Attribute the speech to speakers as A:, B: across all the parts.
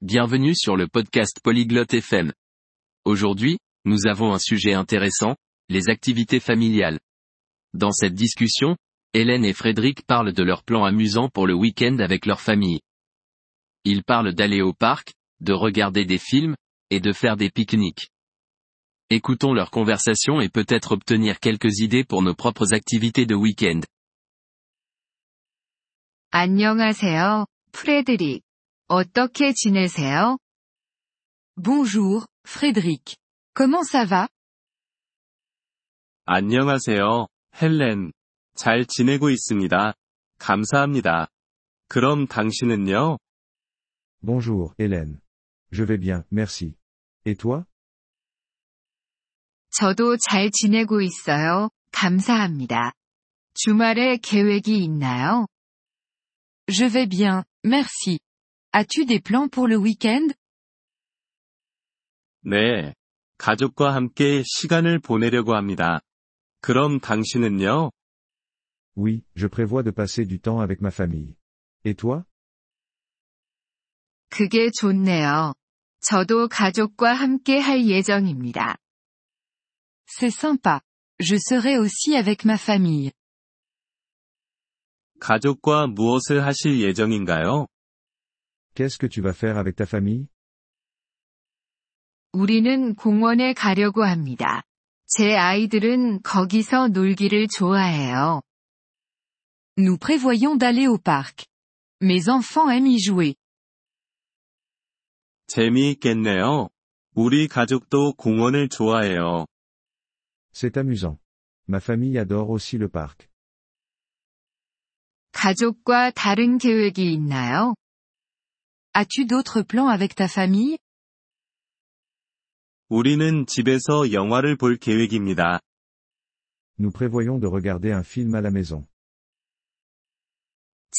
A: Bienvenue sur le podcast Polyglotte FM. Aujourd'hui, nous avons un sujet intéressant, les activités familiales. Dans cette discussion, Hélène et Frédéric parlent de leurs plans amusants pour le week-end avec leur famille. Ils parlent d'aller au parc, de regarder des films, et de faire des pique-niques. Écoutons leur conversation et peut-être obtenir quelques idées pour nos propres activités de week-end.
B: 안녕하세요, 프레드릭. 어떻게 지내세요?
C: Bonjour, Frédéric. Comment ça va?
D: 안녕하세요, 헬렌. 잘 지내고 있습니다. 감사합니다. 그럼 당신은요?
E: Bonjour, Hélène. Je vais bien, merci. Et toi?
B: 저도 잘 지내고 있어요. 감사합니다. 주말에 계획이 있나요?
C: Je vais bien, merci. As-tu des plans pour le week-end?
D: 네. 가족과 함께 시간을 보내려고 합니다. 그럼 당신은요?
E: Oui, je prévois de passer du temps avec ma famille. Et toi?
B: 그게 좋네요. 저도 가족과 함께 할 예정입니다.
C: C'est sympa. Je serai aussi avec ma famille.
D: 가족과 무엇을 하실 예정인가요?
E: Qu'est-ce que tu vas faire avec ta famille?
B: 우리는 공원에 가려고 합니다. 제 아이들은 거기서 놀기를 좋아해요.
C: Nous prévoyons d'aller au parc. Mes enfants aiment y jouer.
D: 재미있겠네요. 우리 가족도 공원을 좋아해요.
E: C'est amusant. Ma famille adore aussi le parc.
B: 가족과 다른 계획이 있나요?
C: As-tu d'autres plans avec ta famille?
D: 우리는 집에서 영화를 볼 계획입니다.
E: Nous prévoyons de regarder un film à la maison.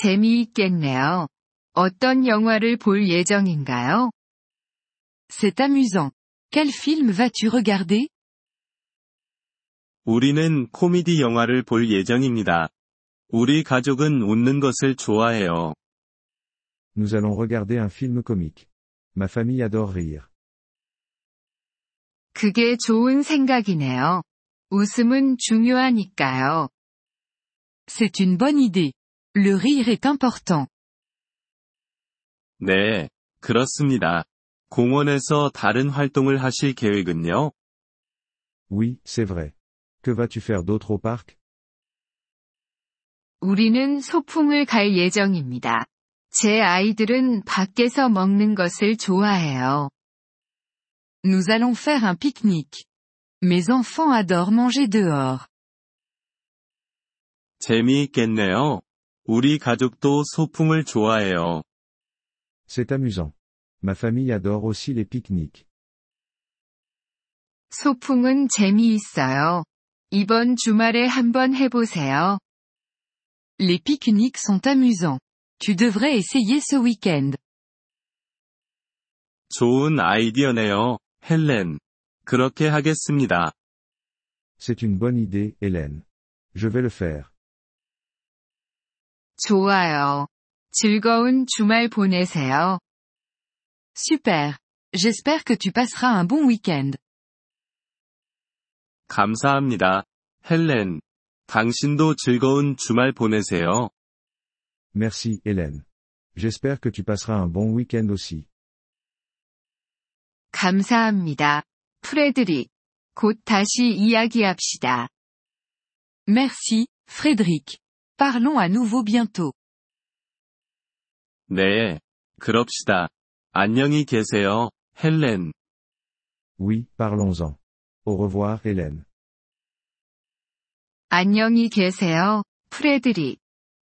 B: 재미있겠네요. 어떤 영화를 볼 예정인가요?
C: C'est amusant. Quel film vas-tu regarder?
D: 우리는 코미디 영화를 볼 예정입니다. 우리 가족은 웃는 것을 좋아해요.
E: Nous allons regarder un film comique. Ma famille adore rire.
B: 그게 좋은 생각이네요. 웃음은 중요하니까요.
C: C'est une bonne idée. Le rire est important.
D: 네, 그렇습니다. 공원에서 다른 활동을 하실 계획은요?
E: Oui, c'est vrai. Que vas-tu faire d'autre au parc?
B: 우리는 소풍을 갈 예정입니다. 제 아이들은 밖에서 먹는 것을 좋아해요.
C: Nous allons faire un pique-nique. Mes enfants adorent manger dehors.
D: 재미있겠네요. 우리 가족도 소풍을 좋아해요.
E: C'est amusant. Ma famille adore aussi les pique-niques.
B: 소풍은 재미있어요. 이번 주말에 한번 해보세요.
C: Les pique-niques sont amusants. Tu devrais essayer ce week-end.
D: 좋은 아이디어네요, 헬렌. 그렇게 하겠습니다.
E: C'est une bonne idée, Hélène. Je vais le faire.
B: 좋아요. 즐거운 주말 보내세요.
C: Super. J'espère que tu passeras un bon week-end.
D: 감사합니다, 헬렌. 당신도 즐거운 주말 보내세요.
E: Merci, Hélène. J'espère que tu passeras un bon week-end aussi.
B: 감사합니다. 프레드릭. 곧 다시 이야기합시다.
C: Merci, Frédéric. Parlons à nouveau bientôt.
D: 네, 그럽시다. 안녕히 계세요, 헬렌.
E: Oui, parlons-en. Au revoir, Hélène.
B: 안녕히 계세요, 프레드릭.